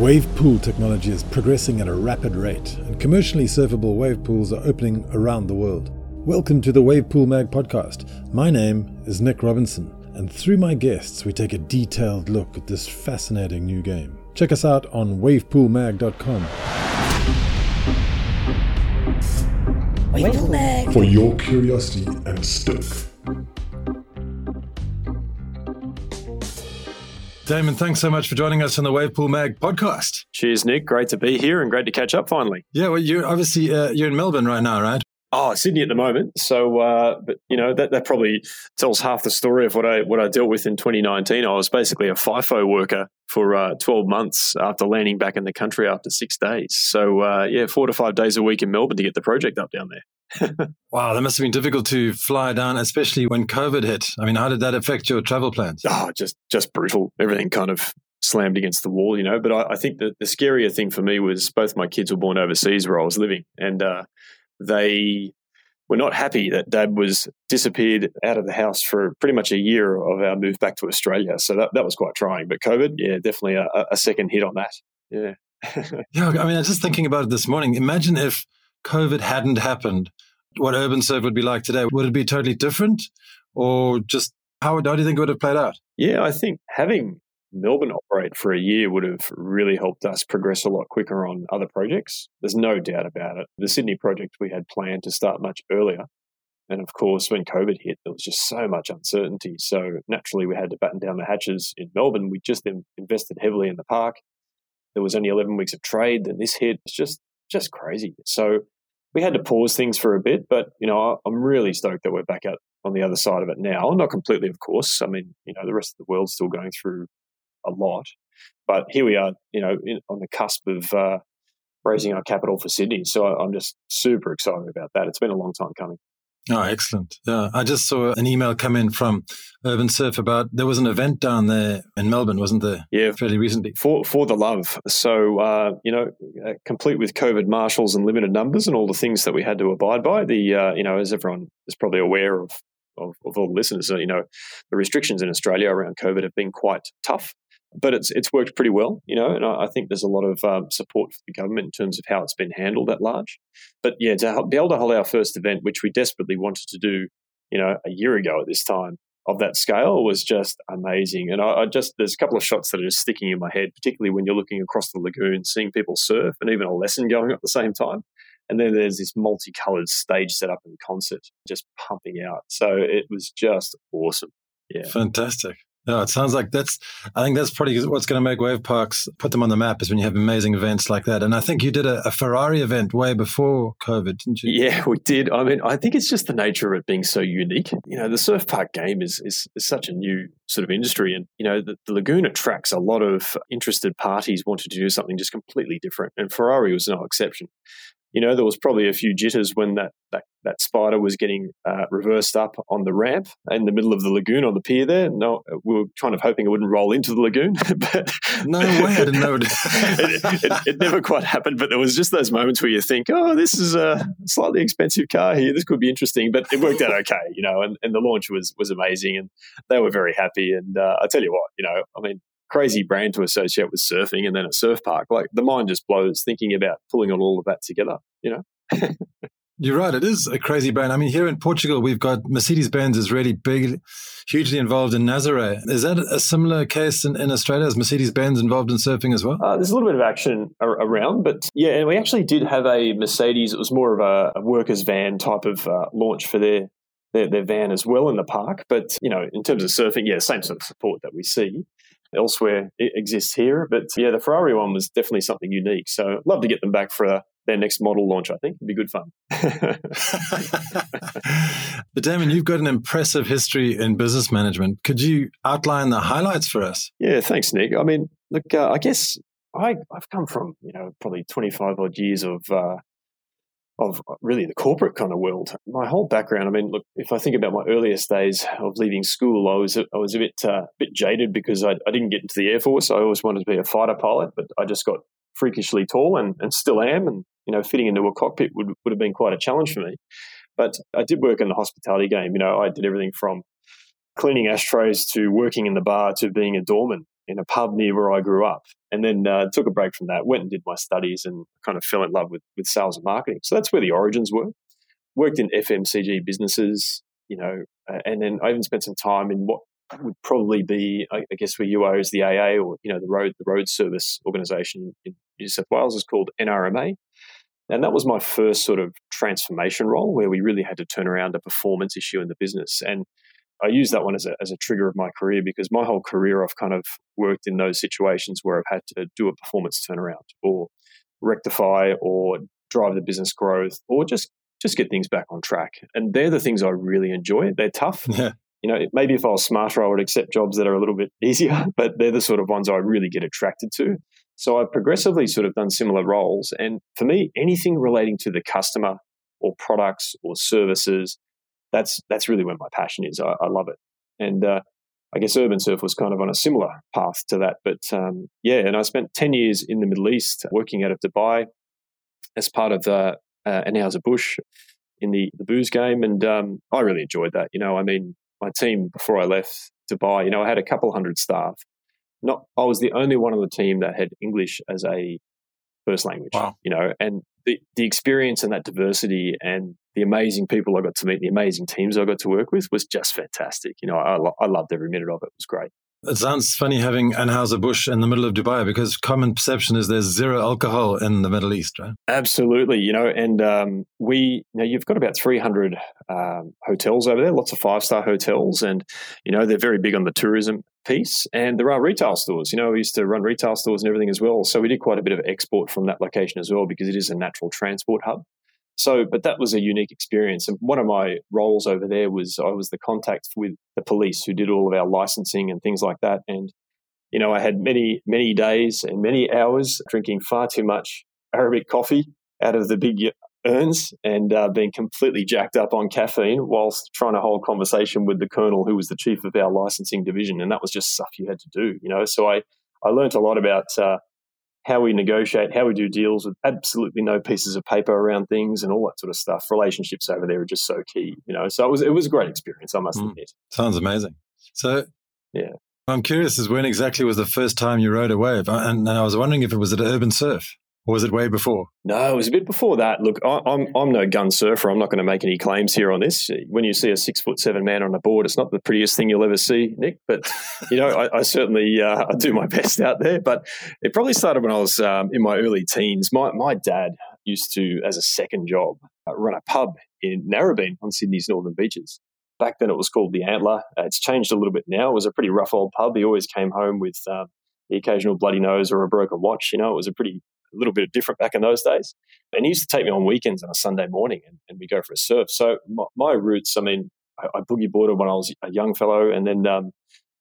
Wave pool technology is progressing at a rapid rate, and commercially surfable wave pools are opening around the world. Welcome to the Wave Pool Mag podcast. My name is Nick Robinson, and through my guests, we take a detailed look at this fascinating new game. Check us out on wavepoolmag.com. Wave Pool Mag. for your curiosity and stoke. Damon, thanks so much for joining us on the Wavepool Mag podcast. Cheers, Nick. Great to be here and great to catch up finally. Yeah, well, you're obviously uh, you're in Melbourne right now, right? Oh, Sydney at the moment. So, uh, but you know that that probably tells half the story of what I what I dealt with in 2019. I was basically a FIFO worker for uh, 12 months after landing back in the country after six days. So, uh, yeah, four to five days a week in Melbourne to get the project up down there. Wow, that must have been difficult to fly down, especially when COVID hit. I mean, how did that affect your travel plans? Oh, just just brutal. Everything kind of slammed against the wall, you know. But I, I think that the scarier thing for me was both my kids were born overseas where I was living, and uh, they were not happy that Dad was disappeared out of the house for pretty much a year of our move back to Australia. So that that was quite trying. But COVID, yeah, definitely a, a second hit on that. Yeah. Yeah, I mean, I was just thinking about it this morning. Imagine if COVID hadn't happened, what Urban Surf would be like today. Would it be totally different, or just how, how do you think it would have played out? Yeah, I think having Melbourne operate for a year would have really helped us progress a lot quicker on other projects. There's no doubt about it. The Sydney project we had planned to start much earlier. And of course, when COVID hit, there was just so much uncertainty. So naturally, we had to batten down the hatches in Melbourne. We just invested heavily in the park. There was only 11 weeks of trade. Then this hit. It's just, just crazy. So we had to pause things for a bit. But, you know, I'm really stoked that we're back out on the other side of it now. Not completely, of course. I mean, you know, the rest of the world's still going through a lot. But here we are, you know, in, on the cusp of uh, raising our capital for Sydney. So I'm just super excited about that. It's been a long time coming. Oh, excellent. Yeah. I just saw an email come in from Urban Surf about there was an event down there in Melbourne, wasn't there? Yeah. Fairly recently. For, for the love. So, uh, you know, uh, complete with COVID marshals and limited numbers and all the things that we had to abide by. The, uh, you know, as everyone is probably aware of, of, of all the listeners, uh, you know, the restrictions in Australia around COVID have been quite tough but it's it's worked pretty well, you know, and I, I think there's a lot of um, support for the government in terms of how it's been handled at large. But yeah, to be able to hold our first event, which we desperately wanted to do, you know, a year ago at this time of that scale, was just amazing. And I, I just there's a couple of shots that are just sticking in my head, particularly when you're looking across the lagoon, seeing people surf, and even a lesson going at the same time. And then there's this multicolored stage set up in concert, just pumping out. So it was just awesome. Yeah. Fantastic. No, it sounds like that's. I think that's probably what's going to make wave parks put them on the map is when you have amazing events like that. And I think you did a, a, Ferrari event way before COVID, didn't you? Yeah, we did. I mean, I think it's just the nature of it being so unique. You know, the surf park game is is, is such a new sort of industry, and you know, the, the lagoon attracts a lot of interested parties wanting to do something just completely different, and Ferrari was no exception you know, there was probably a few jitters when that that, that spider was getting uh, reversed up on the ramp in the middle of the lagoon on the pier there. No, we were kind of hoping it wouldn't roll into the lagoon. but no way, I didn't know it. it, it, it, never quite happened, but there was just those moments where you think, oh, this is a slightly expensive car here. This could be interesting, but it worked out okay, you know, and, and the launch was, was amazing and they were very happy. And uh, I tell you what, you know, I mean, crazy brand to associate with surfing and then a surf park. Like the mind just blows thinking about pulling all of that together, you know? You're right. It is a crazy brand. I mean, here in Portugal, we've got Mercedes Benz is really big, hugely involved in Nazaré. Is that a similar case in, in Australia? Is Mercedes Benz involved in surfing as well? Uh, there's a little bit of action around, but yeah, and we actually did have a Mercedes. It was more of a, a workers' van type of uh, launch for their, their, their van as well in the park. But you know, in terms of surfing, yeah, same sort of support that we see elsewhere it exists here. But yeah, the Ferrari one was definitely something unique. So love to get them back for a, their next model launch. I think it'd be good fun. but Damon, you've got an impressive history in business management. Could you outline the highlights for us? Yeah, thanks, Nick. I mean, look, uh, I guess I, have come from you know probably twenty five odd years of uh, of really the corporate kind of world. My whole background, I mean, look, if I think about my earliest days of leaving school, I was I was a bit uh, bit jaded because I, I didn't get into the air force. I always wanted to be a fighter pilot, but I just got freakishly tall and, and still am, and you know, fitting into a cockpit would would have been quite a challenge for me. But I did work in the hospitality game. You know, I did everything from cleaning ashtrays to working in the bar to being a doorman in a pub near where I grew up. And then uh, took a break from that, went and did my studies and kind of fell in love with, with sales and marketing. So that's where the origins were. Worked in FMCG businesses, you know, and then I even spent some time in what would probably be, I guess, where you are is the AA or you know the road the road service organisation in New South Wales is called NRMA, and that was my first sort of transformation role where we really had to turn around a performance issue in the business. And I use that one as a, as a trigger of my career because my whole career I've kind of worked in those situations where I've had to do a performance turnaround or rectify or drive the business growth or just just get things back on track. And they're the things I really enjoy. They're tough. Yeah. You know, maybe if I was smarter, I would accept jobs that are a little bit easier, but they're the sort of ones I really get attracted to. So I've progressively sort of done similar roles. And for me, anything relating to the customer or products or services, that's that's really where my passion is. I, I love it. And uh, I guess Urban Surf was kind of on a similar path to that. But um, yeah, and I spent 10 years in the Middle East working out of Dubai as part of uh, uh, Anheuser-Busch in the, the booze game. And um, I really enjoyed that. You know, I mean, my team before I left Dubai, you know, I had a couple hundred staff not I was the only one on the team that had English as a first language. Wow. You know, and the the experience and that diversity and the amazing people I got to meet, the amazing teams I got to work with was just fantastic. You know, I, I loved every minute of it. It was great. It sounds funny having Anheuser-Busch in the middle of Dubai because common perception is there's zero alcohol in the Middle East, right? Absolutely. You know, and um, we, you know, you've got about 300 um, hotels over there, lots of five star hotels. And, you know, they're very big on the tourism piece. And there are retail stores. You know, we used to run retail stores and everything as well. So we did quite a bit of export from that location as well because it is a natural transport hub. So, but that was a unique experience. And one of my roles over there was I was the contact with the police who did all of our licensing and things like that. And, you know, I had many, many days and many hours drinking far too much Arabic coffee out of the big urns and uh, being completely jacked up on caffeine whilst trying to hold conversation with the colonel who was the chief of our licensing division. And that was just stuff you had to do, you know. So I, I learned a lot about uh, how we negotiate, how we do deals with absolutely no pieces of paper around things and all that sort of stuff. Relationships over there are just so key, you know. So it was it was a great experience, I must mm. admit. Sounds amazing. So yeah. I'm curious as when exactly was the first time you rode a wave? And, and I was wondering if it was at Urban Surf. Or was it way before? No, it was a bit before that. Look, I, am I'm, I'm no gun surfer. I'm not going to make any claims here on this. When you see a six foot seven man on a board, it's not the prettiest thing you'll ever see, Nick. But you know, I, I certainly uh, I do my best out there. But it probably started when I was um, in my early teens. My my dad used to, as a second job, uh, run a pub in Narrabeen on Sydney's northern beaches. Back then, it was called the Antler. Uh, it's changed a little bit now. It was a pretty rough old pub. He always came home with uh, the occasional bloody nose or a broken watch. You know, it was a pretty a little bit different back in those days. And he used to take me on weekends on a Sunday morning and, and we go for a surf. So my, my roots, I mean, I, I, boogie boarded when I was a young fellow. And then um,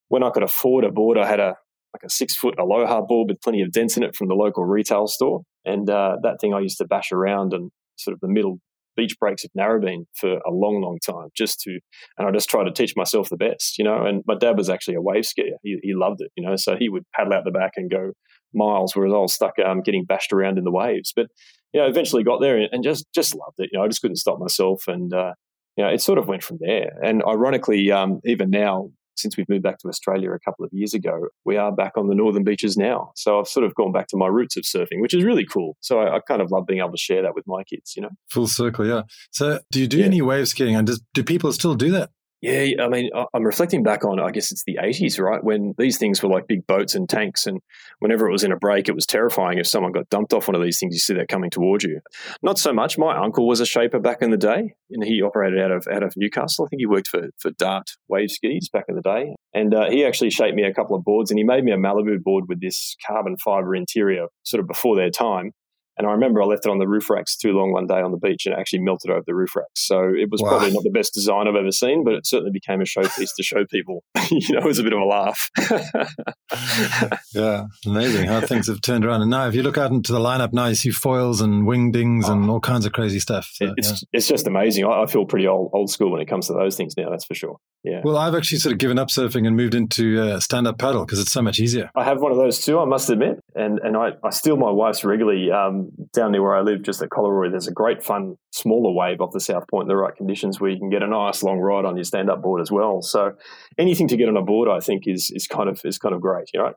when I could afford a board, I had a like a six foot Aloha board with plenty of dents in it from the local retail store. And uh, that thing I used to bash around and sort of the middle beach breaks of Narrabeen for a long, long time just to, and I just tried to teach myself the best, you know. And my dad was actually a wave skier. He, he loved it, you know. So he would paddle out the back and go miles, whereas I was stuck um, getting bashed around in the waves. But you know, eventually got there and just just loved it. You know, I just couldn't stop myself, and uh, you know, it sort of went from there. And ironically, um, even now, since we've moved back to Australia a couple of years ago, we are back on the northern beaches now. So I've sort of gone back to my roots of surfing, which is really cool. So I, I kind of love being able to share that with my kids. You know, full circle, yeah. So do you do yeah. any wave skiing, and does, do people still do that? Yeah, I mean, I'm reflecting back on, I guess it's the 80s, right? When these things were like big boats and tanks, and whenever it was in a break, it was terrifying. If someone got dumped off one of these things, you see that coming towards you. Not so much. My uncle was a shaper back in the day, and he operated out of out of Newcastle. I think he worked for for Dart Wave Skis back in the day, and uh, he actually shaped me a couple of boards, and he made me a Malibu board with this carbon fiber interior, sort of before their time. And I remember I left it on the roof racks too long one day on the beach and it actually melted over the roof racks. So it was wow. probably not the best design I've ever seen, but it certainly became a showpiece to show people. you know, it was a bit of a laugh. yeah, amazing how things have turned around. And now, if you look out into the lineup now, you see foils and wingdings oh. and all kinds of crazy stuff. So, it's, yeah. it's just amazing. I, I, feel pretty old, old school when it comes to those things now, that's for sure. Yeah. Well, I've actually sort of given up surfing and moved into uh, stand up paddle because it's so much easier. I have one of those too, I must admit. And, and I, I steal my wife's regularly. Um, um, down near where I live, just at Collaroy, there's a great fun smaller wave off the South Point in the right conditions where you can get a nice long ride on your stand up board as well. So anything to get on a board, I think, is is kind of is kind of great, right?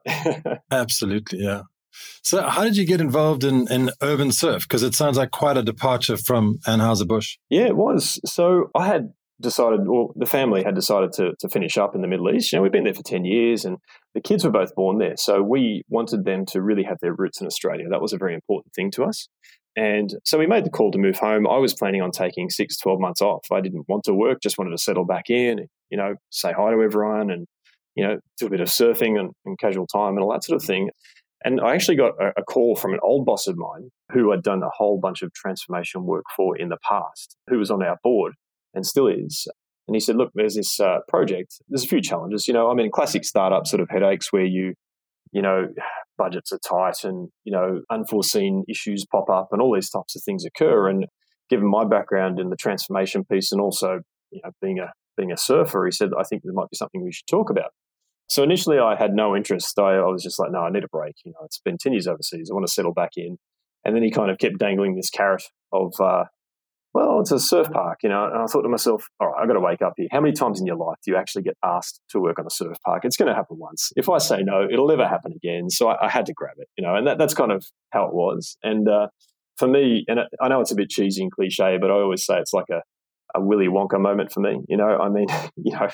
Absolutely, yeah. So, how did you get involved in, in urban surf? Because it sounds like quite a departure from Anheuser-Busch. Yeah, it was. So, I had decided, well, the family had decided to, to finish up in the Middle East. You know, we've been there for 10 years and the kids were both born there. So, we wanted them to really have their roots in Australia. That was a very important thing to us. And so we made the call to move home. I was planning on taking six, 12 months off. I didn't want to work, just wanted to settle back in, you know, say hi to everyone and, you know, do a bit of surfing and, and casual time and all that sort of thing. And I actually got a, a, call from an old boss of mine who I'd done a whole bunch of transformation work for in the past, who was on our board and still is. And he said, Look, there's this uh, project. There's a few challenges. You know, I mean, classic startup sort of headaches where you, you know, budgets are tight and, you know, unforeseen issues pop up and all these types of things occur. And given my background in the transformation piece and also, you know, being a being a surfer, he said, I think there might be something we should talk about. So initially, I had no interest. I, I, was just like, no, I need a break. You know, it's been 10 years overseas. I want to settle back in. And then he kind of kept dangling this carrot of, uh, well, it's a surf park, you know. And I thought to myself, all right, I've got to wake up here. How many times in your life do you actually get asked to work on a surf park? It's going to happen once. If I say no, it'll never happen again. So I, I had to grab it, you know, and that, that's kind of how it was. And uh, for me, and I know it's a bit cheesy and cliche, but I always say it's like a a Willy Wonka moment for me. You know, I mean, you know,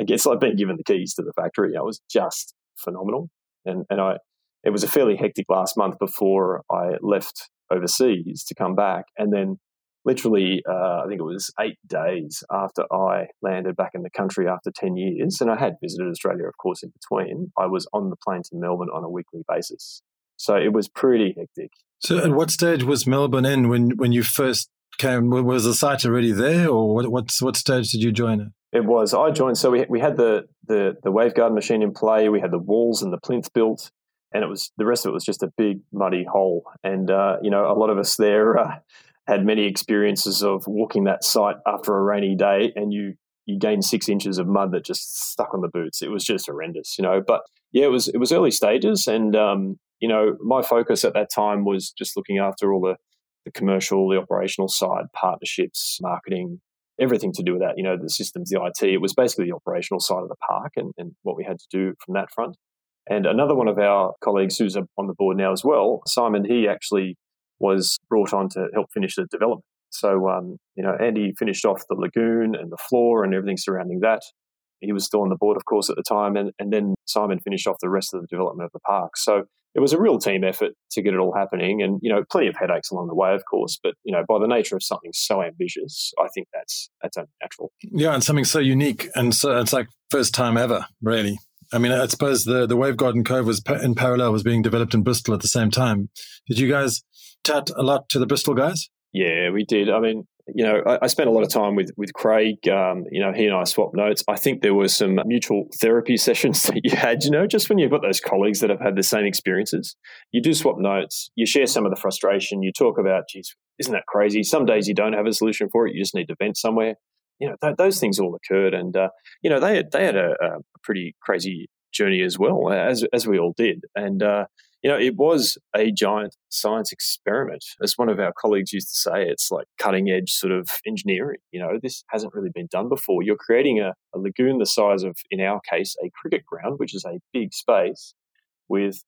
I guess like being given the keys to the factory. I was just phenomenal, and and I it was a fairly hectic last month before I left overseas to come back, and then literally, uh, I think it was eight days after I landed back in the country after 10 years, and I had visited Australia, of course, in between, I was on the plane to Melbourne on a weekly basis. So it was pretty hectic. So, at what stage was Melbourne in when, when you first came? Was the site already there, or what, what, what stage did you join it? It was. I joined. So we, we had the, the, the Wavegarden machine in play. We had the walls and the plinth built, and it was the rest of it was just a big muddy hole. And uh, you know, a lot of us there uh, had many experiences of walking that site after a rainy day, and you you gained six inches of mud that just stuck on the boots. It was just horrendous, you know. But yeah, it was it was early stages, and um, you know, my focus at that time was just looking after all the the commercial, the operational side, partnerships, marketing, everything to do with that. You know, the systems, the IT. It was basically the operational side of the park and, and what we had to do from that front. And another one of our colleagues who's on the board now as well, Simon, he actually was brought on to help finish the development. So, um, you know, Andy finished off the lagoon and the floor and everything surrounding that. He was still on the board, of course, at the time. And, and then Simon finished off the rest of the development of the park. So it was a real team effort to get it all happening and you know plenty of headaches along the way of course but you know by the nature of something so ambitious i think that's that's only natural yeah and something so unique and so it's like first time ever really i mean i suppose the the wave garden cove was in parallel was being developed in bristol at the same time did you guys chat a lot to the bristol guys yeah we did i mean you know, I, I, spent a lot of time with with Craig. Um, you know, he and I swapped notes. I think there were some mutual therapy sessions that you had. You know, just when you've got those colleagues that have had the same experiences, you do swap notes. You share some of the frustration. You talk about, geez, isn't that crazy? Some days you don't have a solution for it. You just need to vent somewhere. You know, th- those things all occurred, and uh, you know, they had, they had a, a pretty crazy journey as well, as as we all did, and. Uh, you know, it was a giant science experiment. As one of our colleagues used to say, it's like cutting edge sort of engineering. You know, this hasn't really been done before. You're creating a, a lagoon the size of, in our case, a cricket ground, which is a big space with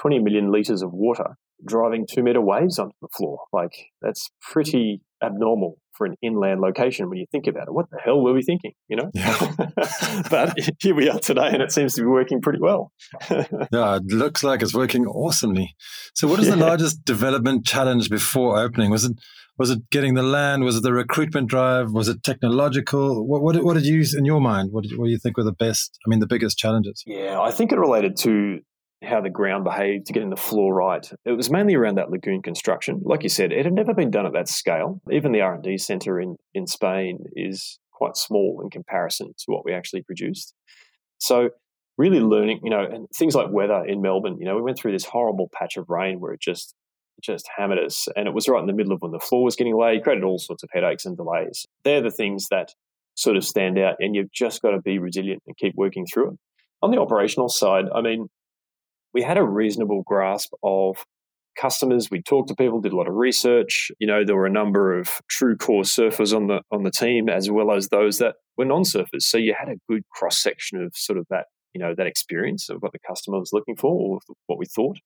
20 million litres of water driving two meter waves onto the floor. Like, that's pretty abnormal for an inland location when you think about it. What the hell were we thinking, you know? Yeah. but here we are today and it seems to be working pretty well. yeah, it looks like it's working awesomely. So what is the largest development challenge before opening? Was it was it getting the land? Was it the recruitment drive? Was it technological? What what, what did you use in your mind? What, did, what do you think were the best? I mean, the biggest challenges? Yeah, I think it related to how the ground behaved to getting the floor right. It was mainly around that lagoon construction. Like you said, it had never been done at that scale. Even the R&D centre in, in Spain is quite small in comparison to what we actually produced. So really learning, you know, and things like weather in Melbourne, you know, we went through this horrible patch of rain where it just just hammered us and it was right in the middle of when the floor was getting laid, created all sorts of headaches and delays. They're the things that sort of stand out and you've just got to be resilient and keep working through it. On the operational side, I mean, we had a reasonable grasp of customers. We talked to people, did a lot of research. You know, there were a number of true core surfers on the on the team, as well as those that were non-surfers. So you had a good cross section of sort of that, you know, that experience of what the customer was looking for or what we thought.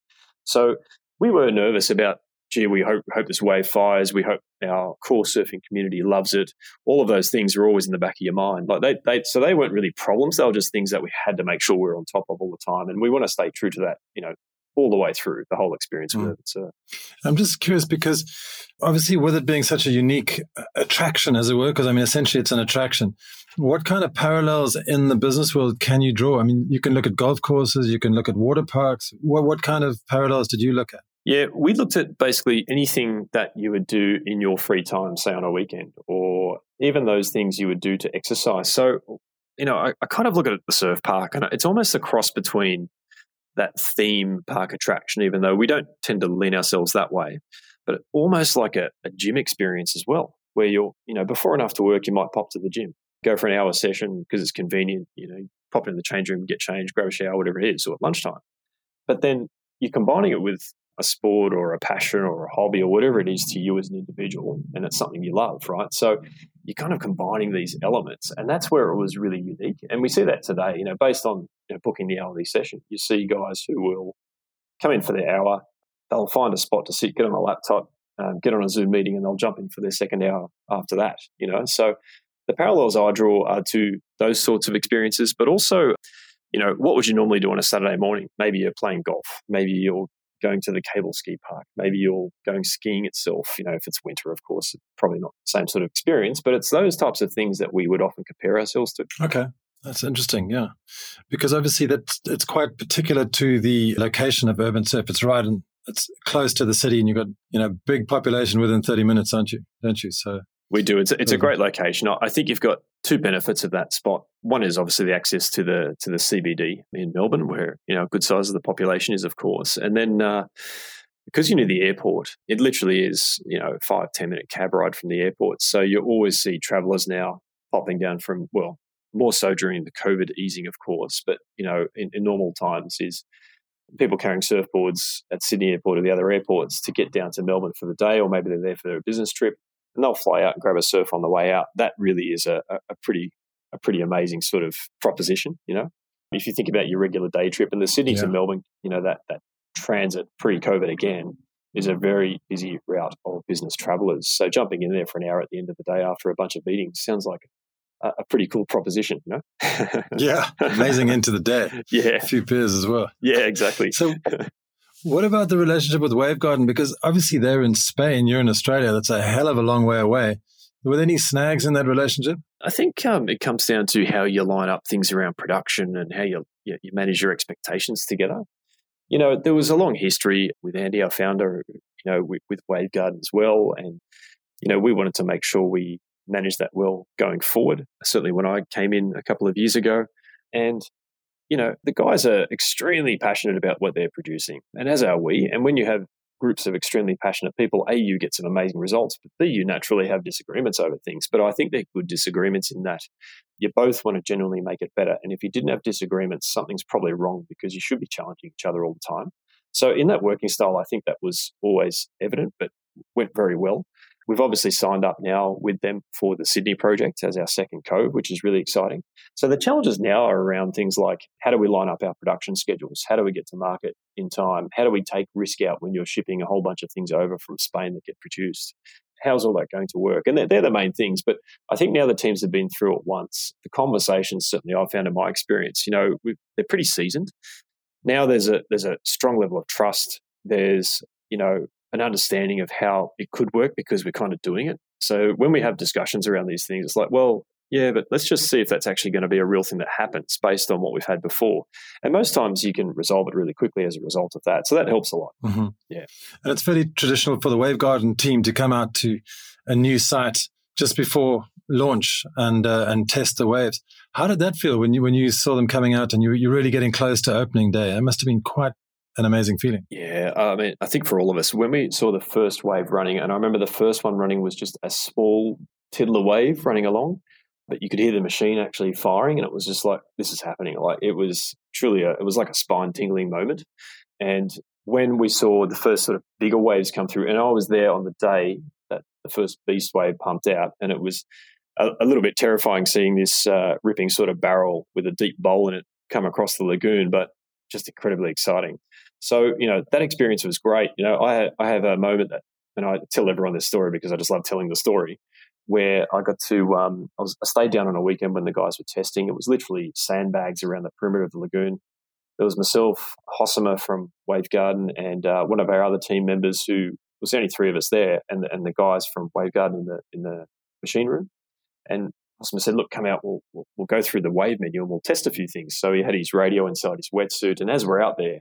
So we were nervous about gee, we hope, hope this wave fires. We hope our core surfing community loves it. All of those things are always in the back of your mind. Like they, they, so they weren't really problems. They were just things that we had to make sure we are on top of all the time. And we want to stay true to that, you know, all the way through the whole experience mm. with it. So I'm just curious because obviously with it being such a unique uh, attraction, as it were, because I mean, essentially it's an attraction. What kind of parallels in the business world can you draw? I mean, you can look at golf courses, you can look at water parks. What, what kind of parallels did you look at? Yeah, we looked at basically anything that you would do in your free time, say on a weekend, or even those things you would do to exercise. So, you know, I, I kind of look at the surf park, and it's almost a cross between that theme park attraction, even though we don't tend to lean ourselves that way, but almost like a, a gym experience as well, where you're, you know, before and after work, you might pop to the gym, go for an hour session because it's convenient, you know, pop in the change room, get changed, grab a shower, whatever it is, or at lunchtime. But then you're combining it with a sport or a passion or a hobby or whatever it is to you as an individual, and it's something you love, right? So you're kind of combining these elements, and that's where it was really unique. And we see that today, you know, based on you know, booking the hourly session. You see guys who will come in for their hour, they'll find a spot to sit, get on a laptop, um, get on a Zoom meeting, and they'll jump in for their second hour after that. You know, so the parallels I draw are to those sorts of experiences, but also you know, what would you normally do on a Saturday morning? Maybe you're playing golf. Maybe you're going to the cable ski park. Maybe you're going skiing itself. You know, if it's winter, of course, probably not the same sort of experience, but it's those types of things that we would often compare ourselves to. Okay. That's interesting, yeah, because obviously that's it's quite particular to the location of urban surf. It's right and it's close to the city, and you've got you know big population within thirty minutes, aren't you? Don't you? So we do. It's, it's a great location. I think you've got two benefits of that spot. One is obviously the access to the to the CBD in Melbourne, where you know a good size of the population is, of course, and then uh, because you know the airport, it literally is you know five ten minute cab ride from the airport. So you always see travellers now popping down from well, more so during the COVID easing, of course, but you know in, in normal times is people carrying surfboards at Sydney Airport or the other airports to get down to Melbourne for the day, or maybe they're there for a business trip and they'll fly out and grab a surf on the way out. That really is a, a pretty a pretty amazing sort of proposition, you know. If you think about your regular day trip and the Sydney yeah. to Melbourne, you know, that that transit pre-COVID again is a very busy route of business travelers. So jumping in there for an hour at the end of the day after a bunch of meetings sounds like a, a pretty cool proposition, you know? yeah, amazing into the day. Yeah. A few peers as well. Yeah, exactly. So what about the relationship with Wave Garden? Because obviously they're in Spain, you're in Australia. That's a hell of a long way away. Were there any snags in that relationship? I think um, it comes down to how you line up things around production and how you, you, manage your expectations together. You know, there was a long history with Andy, our founder, you know, with, with Wavegarden as well. And, you know, we wanted to make sure we managed that well going forward. Certainly when I came in a couple of years ago. And you know, the guys are extremely passionate about what they're producing, and as are we. And when you have groups of extremely passionate people, A, you get some amazing results, but B, you naturally have disagreements over things. But I think they're good disagreements in that you both want to genuinely make it better. And if you didn't have disagreements, something's probably wrong because you should be challenging each other all the time. So in that working style, I think that was always evident, but went very well. We've obviously signed up now with them for the Sydney project as our second cove, which is really exciting. So the challenges now are around things like how do we line up our production schedules? How do we get to market in time? How do we take risk out when you're shipping a whole bunch of things over from Spain that get produced? How's all that going to work? And they're, they're the main things. But I think now the teams have been through it once. The conversations, certainly I've found in my experience, you know, they're pretty seasoned. Now there's a there's a strong level of trust. There's you know an understanding of how it could work because we're kind of doing it. So when we have discussions around these things, it's like, well, yeah, but let's just see if that's actually going to be a real thing that happens based on what we've had before. And most times you can resolve it really quickly as a result of that. So that helps a lot. Mm-hmm. Yeah. And it's fairly traditional for the Wavegarden team to come out to a new site just before launch and uh, and test the waves. How did that feel when you when you saw them coming out and you you're really getting close to opening day? It must have been quite an amazing feeling. Yeah, I mean, I think for all of us, when we saw the first wave running, and I remember the first one running was just a small tiddler wave running along, but you could hear the machine actually firing, and it was just like this is happening. Like it was truly a, it was like a spine tingling moment, and when we saw the first sort of bigger waves come through, and I was there on the day that the first beast wave pumped out, and it was a, a little bit terrifying seeing this uh, ripping sort of barrel with a deep bowl in it come across the lagoon, but just incredibly exciting. So you know that experience was great. You know, I I have a moment that, and I tell everyone this story because I just love telling the story, where I got to um, I was I stayed down on a weekend when the guys were testing. It was literally sandbags around the perimeter of the lagoon. There was myself, Josema from Wave Garden, and uh, one of our other team members who was only three of us there, and the, and the guys from Wave Garden in the in the machine room. And Josema said, "Look, come out. We'll, we'll, we'll go through the wave menu and we'll test a few things." So he had his radio inside his wetsuit, and as we're out there,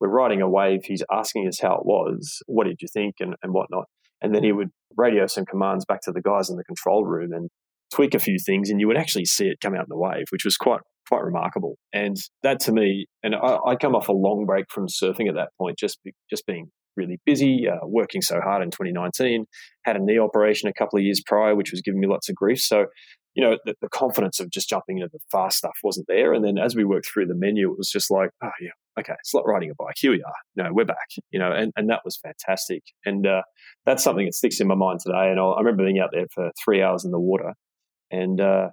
we're riding a wave. He's asking us how it was, what did you think, and, and whatnot. And then he would radio some commands back to the guys in the control room and tweak a few things, and you would actually see it come out in the wave, which was quite quite remarkable. And that to me, and I, come off a long break from surfing at that point, just just being really busy, uh, working so hard in 2019. Had a knee operation a couple of years prior, which was giving me lots of grief. So, you know, the, the confidence of just jumping into the fast stuff wasn't there. And then as we worked through the menu, it was just like, oh yeah, okay, it's like riding a bike. Here we are. No, we're back. You know, and, and that was fantastic. And uh, that's something that sticks in my mind today. And I, I remember being out there for three hours in the water, and uh,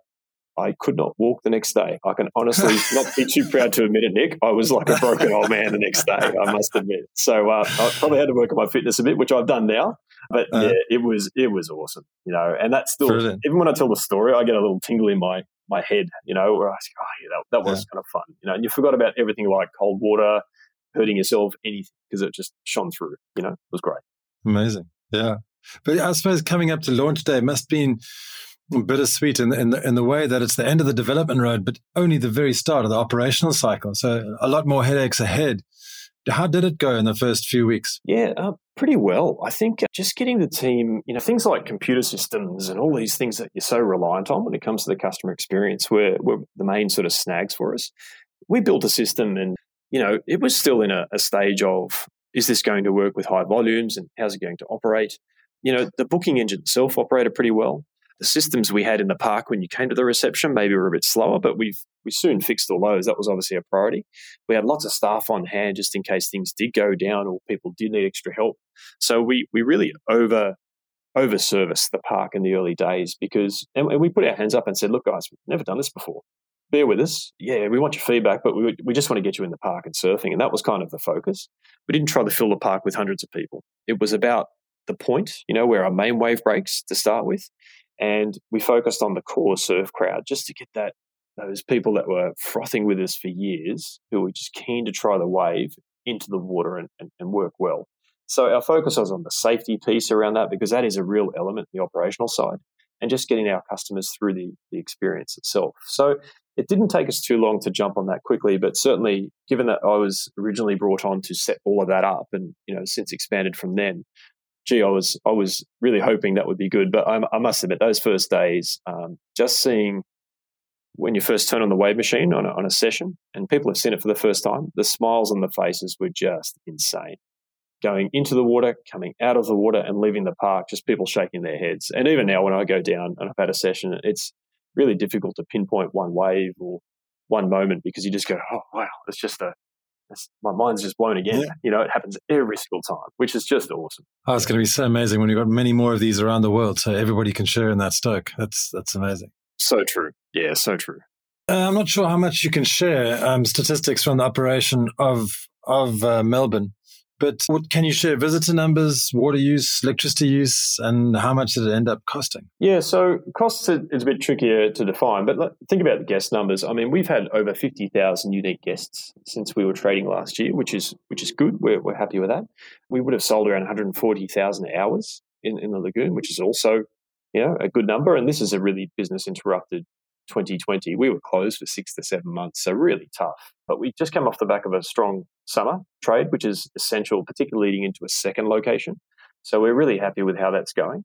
I could not walk the next day. I can honestly not be too proud to admit it, Nick. I was like a broken old man the next day, I must admit. So uh, I probably had to work on my fitness a bit, which I've done now. But uh, yeah, it was it was awesome, you know. And that's still brilliant. even when I tell the story, I get a little tingle in my my head, you know, where I say, oh yeah, that, that was yeah. kind of fun, you know. And you forgot about everything like cold water, hurting yourself, anything, because it just shone through. You know, it was great. Amazing, yeah. But I suppose coming up to launch day must been bittersweet in, in, the, in the way that it's the end of the development road, but only the very start of the operational cycle. So a lot more headaches ahead. How did it go in the first few weeks? Yeah, uh, pretty well. I think just getting the team, you know, things like computer systems and all these things that you're so reliant on when it comes to the customer experience were, were the main sort of snags for us. We built a system and, you know, it was still in a, a stage of is this going to work with high volumes and how's it going to operate? You know, the booking engine itself operated pretty well the systems we had in the park when you came to the reception maybe were a bit slower, but we've we soon fixed all those. That was obviously a priority. We had lots of staff on hand just in case things did go down or people did need extra help. So we we really over over serviced the park in the early days because and, and we put our hands up and said, look guys, we've never done this before. Bear with us. Yeah, we want your feedback, but we, we just want to get you in the park and surfing. And that was kind of the focus. We didn't try to fill the park with hundreds of people. It was about the point, you know, where our main wave breaks to start with. And we focused on the core surf crowd just to get that those people that were frothing with us for years, who were just keen to try the wave into the water and, and, and work well. So our focus was on the safety piece around that because that is a real element the operational side and just getting our customers through the, the experience itself. So it didn't take us too long to jump on that quickly, but certainly given that I was originally brought on to set all of that up and, you know, since expanded from then, gee, I was I was really hoping that would be good. But I, I must admit, those first days, um, just seeing when you first turn on the wave machine on a, on a session, and people have seen it for the first time, the smiles on the faces were just insane. Going into the water, coming out of the water, and leaving the park, just people shaking their heads. And even now, when I go down and I've had a session, it's really difficult to pinpoint one wave or one moment because you just go, oh wow, it's just a my mind's just blown again. Yeah. You know, it happens every single time, which is just awesome. Oh, it's going to be so amazing when you've got many more of these around the world, so everybody can share in that stoke. That's that's amazing. So true. Yeah, so true. Uh, I'm not sure how much you can share um, statistics from the operation of of uh, Melbourne, but what, can you share visitor numbers, water use, electricity use, and how much did it end up costing? Yeah, so costs is a bit trickier to define, but think about the guest numbers. I mean, we've had over fifty thousand unique guests since we were trading last year, which is which is good. We're, we're happy with that. We would have sold around one hundred forty thousand hours in, in the lagoon, which is also you know a good number. And this is a really business interrupted 2020, we were closed for six to seven months, so really tough. But we just came off the back of a strong summer trade, which is essential, particularly leading into a second location. So we're really happy with how that's going.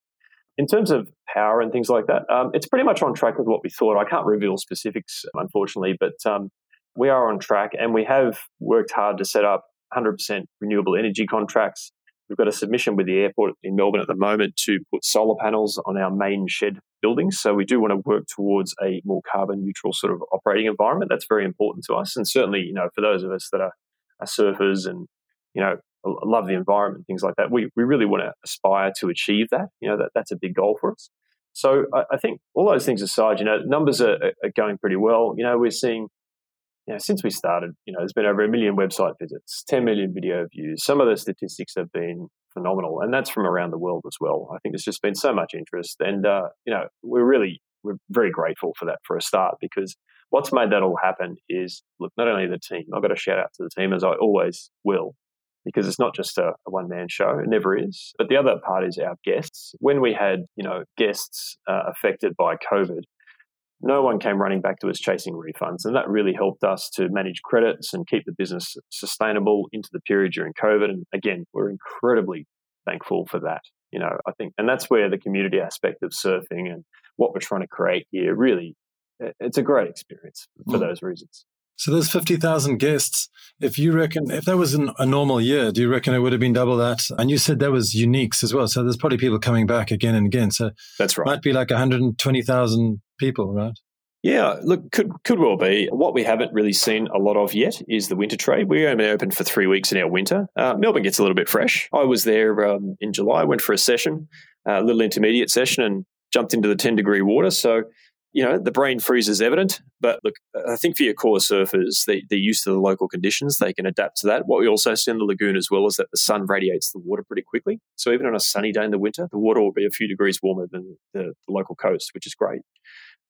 In terms of power and things like that, um, it's pretty much on track with what we thought. I can't reveal specifics, unfortunately, but um, we are on track and we have worked hard to set up 100% renewable energy contracts We've got a submission with the airport in Melbourne at the moment to put solar panels on our main shed buildings. So we do want to work towards a more carbon neutral sort of operating environment. That's very important to us. And certainly, you know, for those of us that are, are surfers and, you know, love the environment, things like that. We we really want to aspire to achieve that. You know, that that's a big goal for us. So I, I think all those things aside, you know, numbers are, are going pretty well. You know, we're seeing you know, since we started, you know, there's been over a million website visits, 10 million video views. Some of the statistics have been phenomenal, and that's from around the world as well. I think there's just been so much interest, and uh, you know, we're really we're very grateful for that for a start because what's made that all happen is look, not only the team. I've got to shout out to the team as I always will, because it's not just a, a one man show. It never is. But the other part is our guests. When we had you know guests uh, affected by COVID, no one came running back to us chasing refunds. And that really helped us to manage credits and keep the business sustainable into the period during COVID. And again, we're incredibly thankful for that. You know, I think, and that's where the community aspect of surfing and what we're trying to create here really, it's a great experience for mm. those reasons. So there's 50,000 guests. If you reckon, if that was an, a normal year, do you reckon it would have been double that? And you said that was uniques as well. So there's probably people coming back again and again. So that's right. Might be like 120,000 people, right? Yeah, look, could could well be. What we haven't really seen a lot of yet is the winter trade. We only open for three weeks in our winter. Uh, Melbourne gets a little bit fresh. I was there um, in July, went for a session, a little intermediate session, and jumped into the 10 degree water. So you know, the brain freeze is evident. But look, I think for your core surfers, they, they're used to the local conditions. They can adapt to that. What we also see in the lagoon as well is that the sun radiates the water pretty quickly. So even on a sunny day in the winter, the water will be a few degrees warmer than the, the local coast, which is great.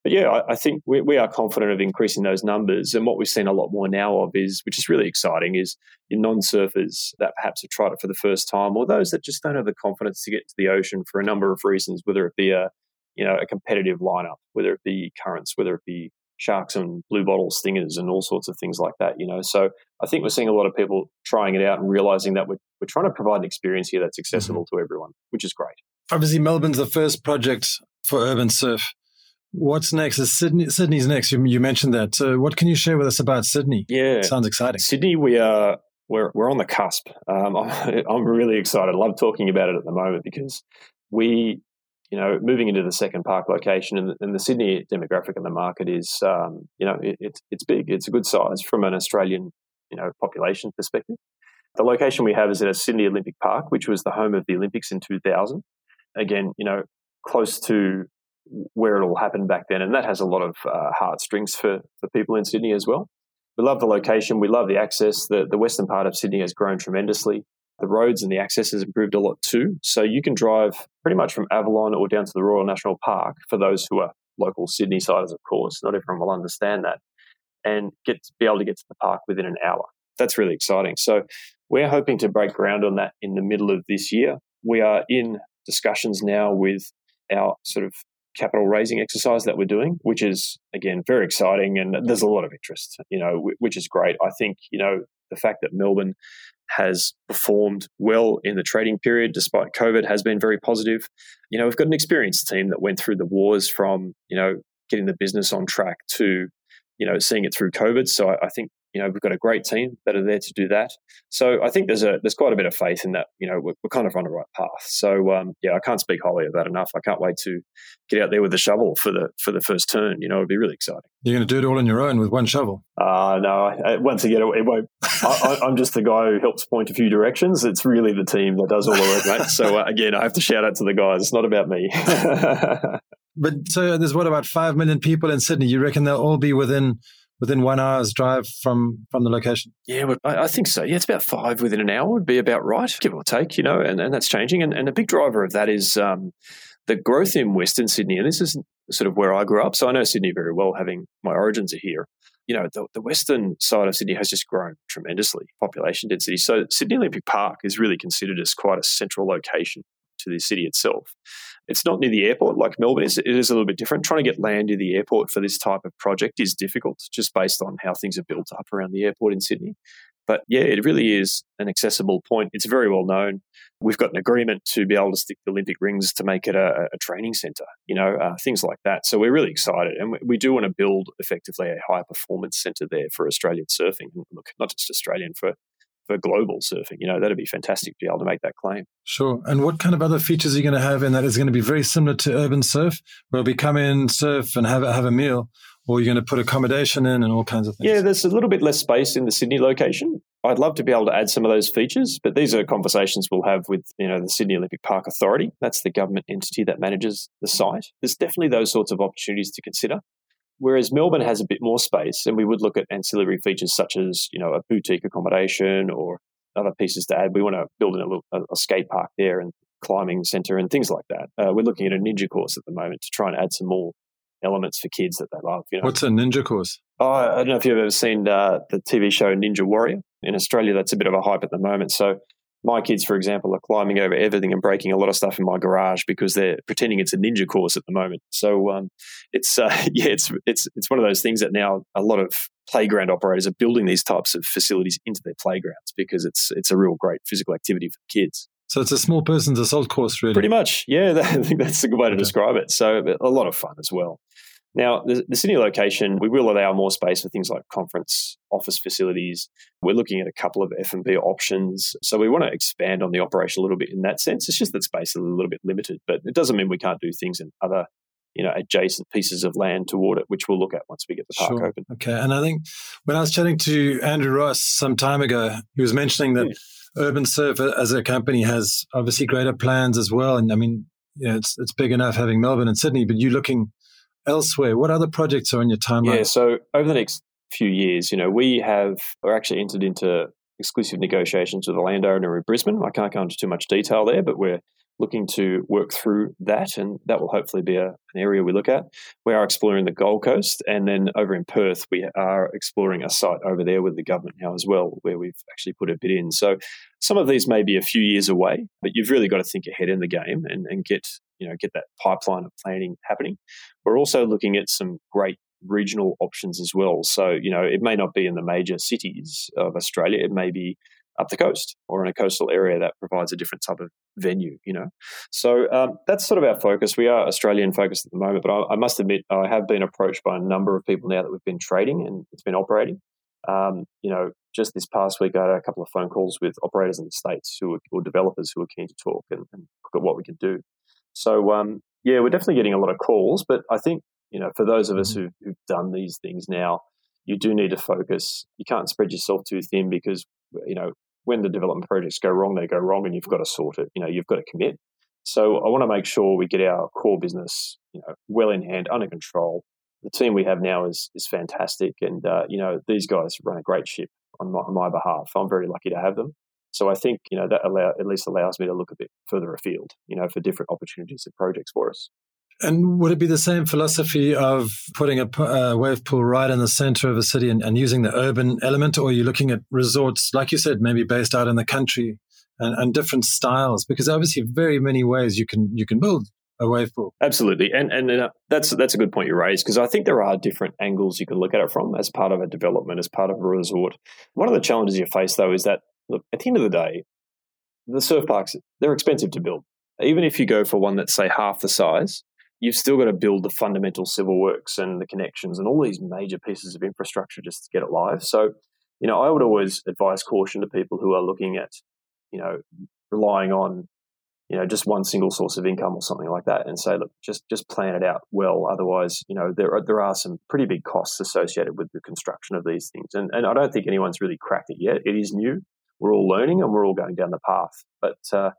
But yeah, I, I think we, we, are confident of increasing those numbers. And what we've seen a lot more now of is, which is really exciting, is non surfers that perhaps have tried it for the first time or those that just don't have the confidence to get to the ocean for a number of reasons, whether it be a you know, a competitive lineup, whether it be currents, whether it be sharks and blue bottle stingers and all sorts of things like that, you know. So I think we're seeing a lot of people trying it out and realizing that we're, we're trying to provide an experience here that's accessible mm-hmm. to everyone, which is great. Obviously, Melbourne's the first project for urban surf. What's next? Is Sydney? Sydney's next. You, you mentioned that. So, what can you share with us about Sydney? Yeah, sounds exciting. Sydney, we are we're we're on the cusp. Um, I'm really excited. I love talking about it at the moment because we you know, moving into the second park location and the, and the Sydney demographic in the market is, um, you know, it, it's it's big. It's a good size from an Australian, you know, population perspective. The location we have is at a Sydney Olympic Park, which was the home of the Olympics in 2000. Again, you know, close to where it all happened back then, and that has a lot of uh, heartstrings for for people in Sydney as well. We love the location. We love the access. The the western part of Sydney has grown tremendously. The roads and the access has improved a lot too. So you can drive pretty much from Avalon or down to the Royal National Park for those who are local Sydney siders, of course. Not everyone will understand that. And get be able to get to the park within an hour. That's really exciting. So we're hoping to break ground on that in the middle of this year. We are in discussions now with our sort of capital raising exercise that we're doing, which is again very exciting, and there's a lot of interest. You know, which is great. I think you know the fact that Melbourne has performed well in the trading period despite COVID has been very positive. You know, we've got an experienced team that went through the wars from, you know, getting the business on track to, you know, seeing it through COVID. So I, I think you know we've got a great team that are there to do that. So I think there's a there's quite a bit of faith in that. You know we're, we're kind of on the right path. So um, yeah, I can't speak highly of that enough. I can't wait to get out there with the shovel for the for the first turn. You know it'd be really exciting. You're going to do it all on your own with one shovel? Uh, no. I, once again, it, it won't. I, am just the guy who helps point a few directions. It's really the team that does all the work, mate. So uh, again, I have to shout out to the guys. It's not about me. but so there's what about five million people in Sydney? You reckon they'll all be within within one hour's drive from from the location? Yeah, well, I, I, think so. Yeah, it's about five within an hour would be about right, give or take. You know, and, and that's changing. And, and a big driver of that is um, the growth in Western Sydney. And this is sort of where I grew up, so I know Sydney very well, having my origins are here. You know, the, the western side of Sydney has just grown tremendously, population density. So Sydney Olympic Park is really considered as quite a central location to the city itself. It's not near the airport like Melbourne is. It is a little bit different. Trying to get land near the airport for this type of project is difficult just based on how things are built up around the airport in Sydney. But yeah, it really is an accessible point. It's very well known. We've got an agreement to be able to stick the Olympic rings to make it a, a training centre, you know, uh, things like that. So we're really excited. And we, we do want to build effectively a high performance centre there for Australian surfing. Look, not just Australian, for for global surfing. You know, that'd be fantastic to be able to make that claim. Sure. And what kind of other features are you going to have in that? Is going to be very similar to urban surf, where we come in, surf, and have have a meal, or you're going to put accommodation in and all kinds of things? Yeah, there's a little bit less space in the Sydney location. I'd love to be able to add some of those features, but these are conversations we'll have with you know the Sydney Olympic Park Authority. That's the government entity that manages the site. There's definitely those sorts of opportunities to consider. Whereas Melbourne has a bit more space, and we would look at ancillary features such as you know a boutique accommodation or other pieces to add. We want to build in a, little, a, a skate park there and climbing center and things like that. Uh, we're looking at a ninja course at the moment to try and add some more elements for kids that they love. You know, what's a ninja course? Oh, I don't know if you've ever seen uh, the TV show Ninja Warrior in Australia. That's a bit of a hype at the moment. So my kids, for example, are climbing over everything and breaking a lot of stuff in my garage because they're pretending it's a ninja course at the moment. So um, it's uh, yeah, it's it's it's one of those things that now a lot of playground operators are building these types of facilities into their playgrounds because it's it's a real great physical activity for kids. So it's a small person's assault course, really. Pretty much, yeah. I think that's a good way to describe it. So a lot of fun as well. Now, the, the Sydney location, we will allow more space for things like conference office facilities. We're looking at a couple of F&B options. So we want to expand on the operation a little bit in that sense. It's just that space is a little bit limited, but it doesn't mean we can't do things in other you know adjacent pieces of land toward it, which we'll look at once we get the park sure. open. Okay, and I think when I was chatting to Andrew Ross some time ago, he was mentioning that yeah. Urban Surf as a company has obviously greater plans as well. And I mean, you know, it's it's big enough having Melbourne and Sydney, but you're looking elsewhere? What other projects are on your timeline? Yeah, so over the next few years, you know, we have we're actually entered into exclusive negotiations with a landowner in Brisbane. I can't go into too much detail there, but we're looking to work through that, and that will hopefully be a, an area we look at. We are exploring the Gold Coast, and then over in Perth, we are exploring a site over there with the government now as well, where we've actually put a bid in. So some of these may be a few years away, but you've really got to think ahead in the game and, and get you know get that pipeline of planning happening. We're also looking at some great regional options as well. So you know it may not be in the major cities of Australia. It may be up the coast or in a coastal area that provides a different type of venue, you know. So um, that's sort of our focus. We are Australian focused at the moment, but I, I, must admit I have been approached by a number of people now that we've been trading and it's been operating. Um, you know, just this past week I had a couple of phone calls with operators in the states who are, or developers who are keen to talk and, and look at what we can do. So um, yeah, we're definitely getting a lot of calls, but I think you know for those of us mm-hmm. who've, who've done these things now, you do need to focus. You can't spread yourself too thin because you know when the development projects go wrong, they go wrong, and you've got to sort it. You know, you've got to commit. So I want to make sure we get our core business, you know, well in hand, under control. The team we have now is is fantastic, and uh, you know these guys run a great ship on my, on my behalf. I'm very lucky to have them. So I think you know that allow, at least allows me to look a bit further afield, you know, for different opportunities and projects for us. And would it be the same philosophy of putting a, a wave pool right in the center of a city and, and, using the urban element, or are you looking at resorts, like you said, maybe based out in the country and, and different styles? Because obviously, very many ways you can you can build a wave pool. Absolutely, and and uh, that's that's a good point you raised because I think there are different angles you can look at it from as part of a development, as part of a resort. One of the challenges you face though is that look, at the end of the day, the surf parks, they're expensive to build. Even if you go for one that's, say, half the size, you've still got to build the fundamental civil works and the connections and all these major pieces of infrastructure just to get it live. So, you know, I would always advise caution to people who are looking at, you know, relying on, you know, just one single source of income or something like that and say, look, just just plan it out well. Otherwise, you know, there are, there are some pretty big costs associated with the construction of these things. And, and I don't think anyone's really cracked it yet. It is new we're all learning and we're all going down the path. But uh,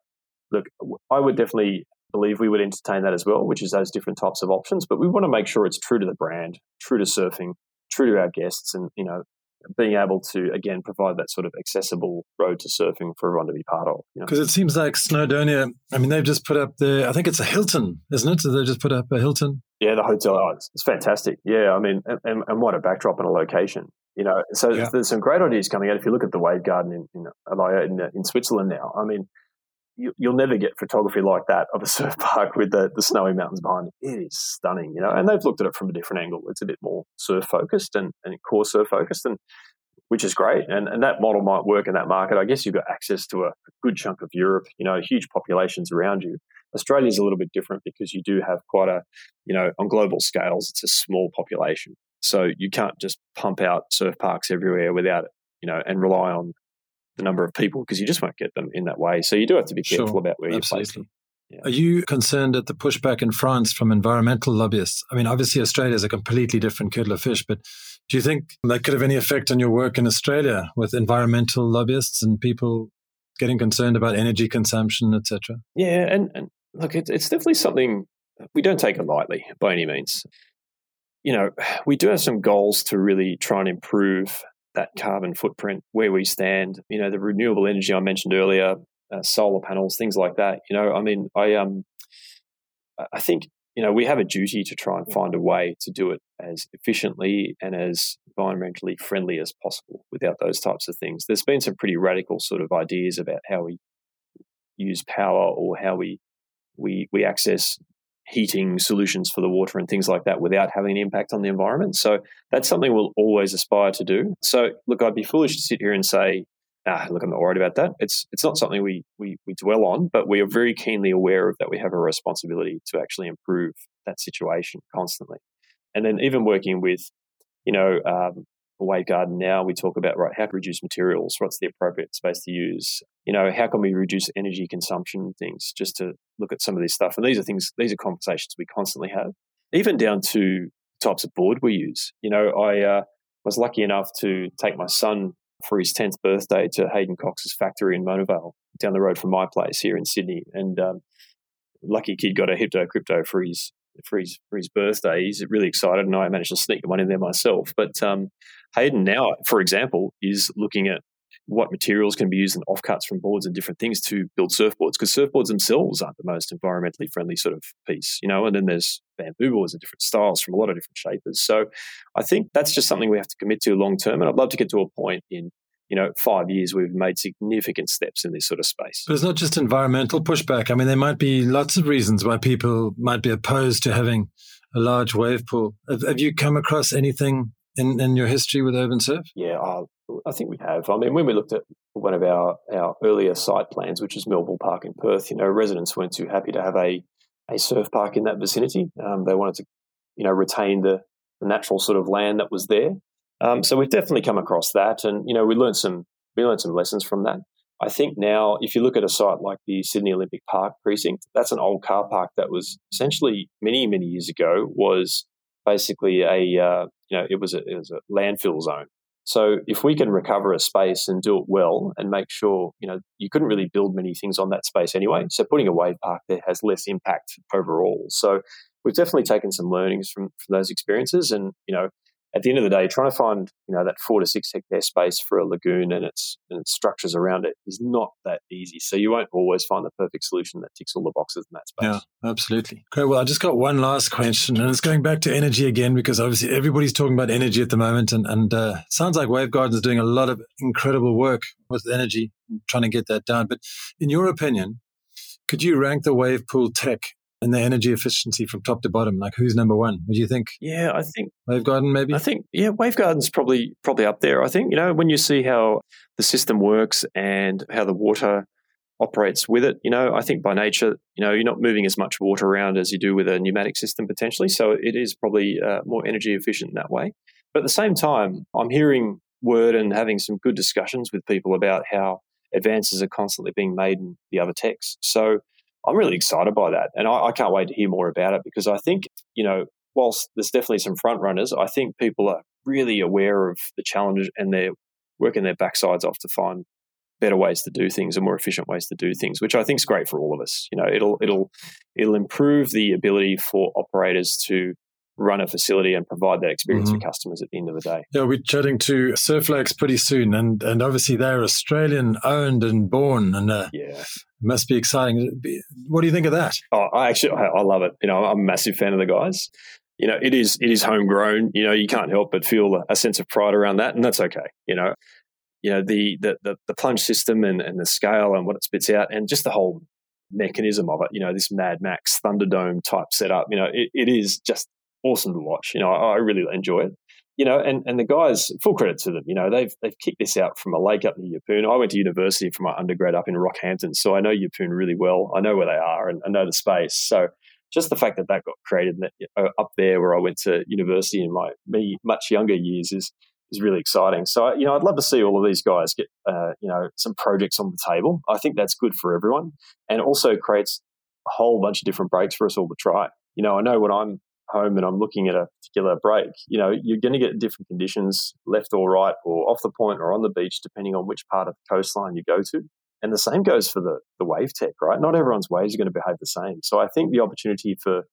look, I would definitely believe we would entertain that as well, which is those different types of options. But we want to make sure it's true to the brand, true to surfing, true to our guests, and you know, being able to again provide that sort of accessible road to surfing for everyone to be part of. Because you know? it seems like Snowdonia. I mean, they've just put up the. I think it's a Hilton, isn't it? So they just put up a Hilton. Yeah, the hotel. Oh, it's, it's fantastic. Yeah, I mean, and, and what a backdrop and a location. You know, so yeah. there's some great ideas coming out. If you look at the Wavegarden in in, uh, in, uh, in Switzerland now, I mean, you, will never get photography like that of a surf park with the, the snowy mountains behind it. It is stunning, you know. And they've looked at it from a different angle. It's a bit more surf focused and, and core surf focused, and which is great. And and that model might work in that market. I guess you've got access to a, a good chunk of Europe, you know, huge populations around you. Australia is a little bit different because you do have quite a, you know, on global scales, it's a small population. So you can't just pump out surf parks everywhere without it, you know, and rely on the number of people because you just won't get them in that way. So you do have to be careful sure, about where absolutely. you place them. Yeah. Are you concerned at the pushback in France from environmental lobbyists? I mean, obviously, Australia is a completely different kettle of fish, but do you think that could have any effect on your work in Australia with environmental lobbyists and people getting concerned about energy consumption, etc.? Yeah, and, and look, it, it's definitely something we don't take it lightly by any means. You know, we do have some goals to really try and improve that carbon footprint where we stand. You know, the renewable energy I mentioned earlier, uh, solar panels, things like that. You know, I mean, I um, I think you know we have a duty to try and find a way to do it as efficiently and as environmentally friendly as possible without those types of things. There's been some pretty radical sort of ideas about how we use power or how we we we access heating solutions for the water and things like that without having an impact on the environment. So that's something we'll always aspire to do. So look, I'd be foolish to sit here and say, ah, look, I'm not worried about that. It's it's not something we we we dwell on, but we are very keenly aware of that we have a responsibility to actually improve that situation constantly. And then even working with, you know, um, Wavegarden now, we talk about right how to reduce materials. What's the appropriate space to use? You know, how can we reduce energy consumption? Things just to look at some of this stuff. And these are things. These are conversations we constantly have, even down to types of board we use. You know, I uh, was lucky enough to take my son for his tenth birthday to Hayden Cox's factory in Mona Vale, down the road from my place here in Sydney, and um, lucky kid got a Hypto Krypto for his for his for his birthday. He's really excited, and I managed to sneak one in there myself. But um, Hayden now, for example, is looking at what materials can be used in offcuts from boards and different things to build surfboards because surfboards themselves aren't the most environmentally friendly sort of piece, you know. And then there's bamboo boards and different styles from a lot of different shapers. So I think that's just something we have to commit to long term. And I'd love to get to a point in you know, five years, we've made significant steps in this sort of space. But it's not just environmental pushback. I mean, there might be lots of reasons why people might be opposed to having a large wave pool. Have, have you come across anything in, in your history with Urban Surf? Yeah, I, think we have. I mean, when we looked at one of our, our earlier site plans, which is Melville Park in Perth, you know, residents weren't too happy to have a, a surf park in that vicinity. Um, they wanted to, you know, retain the, the natural sort of land that was there. Um, so we've definitely come across that, and you know we learned some we learned some lessons from that. I think now, if you look at a site like the Sydney Olympic Park precinct, that's an old car park that was essentially many many years ago was basically a uh, you know it was a, it was a landfill zone. So if we can recover a space and do it well and make sure, you know, you couldn't really build many things on that space anyway. So putting a wave park there has less impact overall. So we've definitely taken some learnings from, from those experiences and, you know, at the end of the day, trying to find you know that four to six hectare space for a lagoon and its and its structures around it is not that easy. So you won't always find the perfect solution that ticks all the boxes in that space. Yeah, absolutely. Great. Well, I just got one last question, and it's going back to energy again because obviously everybody's talking about energy at the moment, and and uh, sounds like Wavegarden is doing a lot of incredible work with energy, trying to get that down. But in your opinion, could you rank the wave pool tech and the energy efficiency from top to bottom? Like who's number one? What do you think? Yeah, I think Wavegarden maybe. I think yeah, Wavegarden's probably probably up there. I think you know when you see how the system works and how the water operates with it. You know, I think by nature, you know, you're not moving as much water around as you do with a pneumatic system potentially. So it is probably uh, more energy efficient in that way. But at the same time, I'm hearing word and having some good discussions with people about how advances are constantly being made in the other techs. So I'm really excited by that, and I, I, can't wait to hear more about it because I think you know, whilst there's definitely some front runners, I think people are really aware of the challenge and they're working their backsides off to find better ways to do things and more efficient ways to do things, which I think is great for all of us. You know, it'll it'll it'll improve the ability for operators to run a facility and provide that experience mm-hmm. for customers at the end of the day. Yeah, we're chatting to Surf Lakes pretty soon, and and obviously they're Australian owned and born, and uh, yeah, must be exciting. What do you think of that? Oh, I actually I, I love it. You know, I'm a massive fan of the guys. You know, it is it is homegrown. You know, you can't help but feel a sense of pride around that, and that's okay. You know, you know the the the, the plunge system and, and the scale and what it spits out, and just the whole mechanism of it. You know, this Mad Max Thunderdome type setup. You know, it, it is just awesome to watch. You know, I, I really enjoy it you know, and, and the guys, full credit to them, you know, they've they've kicked this out from a lake up near Yeppoon. I went to university for my undergrad up in Rockhampton, so I know Yeppoon really well. I know where they are and I know the space. So just the fact that that got created up there where I went to university in my me much younger years is is really exciting. So you know, I'd love to see all of these guys get uh, you know some projects on the table. I think that's good for everyone, and also creates a whole bunch of different breaks for us all to try. You know, I know when I'm home and I'm looking at a particular break, you know, you're going to get different conditions, left or right, or off the point or on the beach, depending on which part of the coastline you go to. And the same goes for the, the wave tech, right? Not everyone's waves are going to behave the same. So I think the opportunity for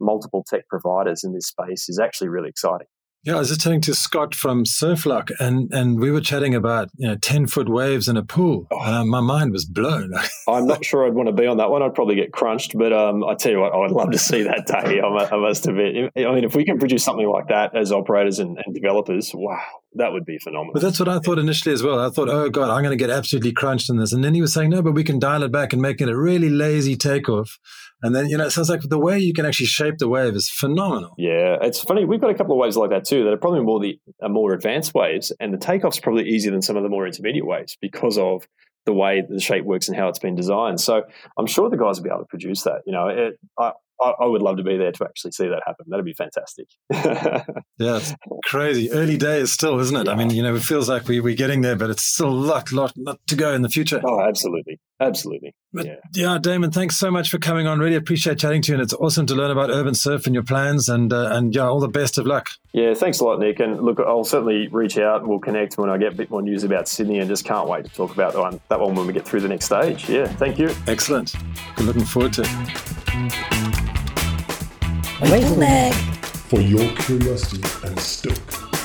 multiple tech providers in this space is actually really exciting. Yeah, I was just chatting to Scott from Surf Loch, and and we were chatting about you know ten foot waves in a pool. Oh. Uh, my mind was blown. I'm not sure I'd want to be on that one. I'd probably get crunched, but um, I tell you what, I would love to see that day. I must admit. I mean, if we can produce something like that as operators and, and developers, wow, that would be phenomenal. But that's what I thought initially as well. I thought, oh god, I'm going to get absolutely crunched in this, and then he was saying, no, but we can dial it back and make it a really lazy takeoff. And then, you know, it sounds like the way you can actually shape the wave is phenomenal. Yeah, it's funny. We've got a couple of waves like that too that are probably more the more advanced waves, and the takeoff's probably easier than some of the more intermediate waves because of the way the shape works and how it's been designed. So I'm sure the guys will be able to produce that. You know, it, I, I, I, would love to be there to actually see that happen. That'd be fantastic. yeah, it's crazy. Early days still, isn't it? Yeah. I mean, you know, it feels like we, we're getting there, but it's still a lot, lot, lot to go in the future. Oh, absolutely. Absolutely. But yeah. yeah, Damon, thanks so much for coming on. Really appreciate chatting to you, and it's awesome to learn about urban surf and your plans. And uh, and yeah, all the best of luck. Yeah, thanks a lot, Nick. And look, I'll certainly reach out and we'll connect when I get a bit more news about Sydney. And just can't wait to talk about that one, that one when we get through the next stage. Yeah, thank you. Excellent. Looking forward to it. Wave Leg. For your curiosity and stoke.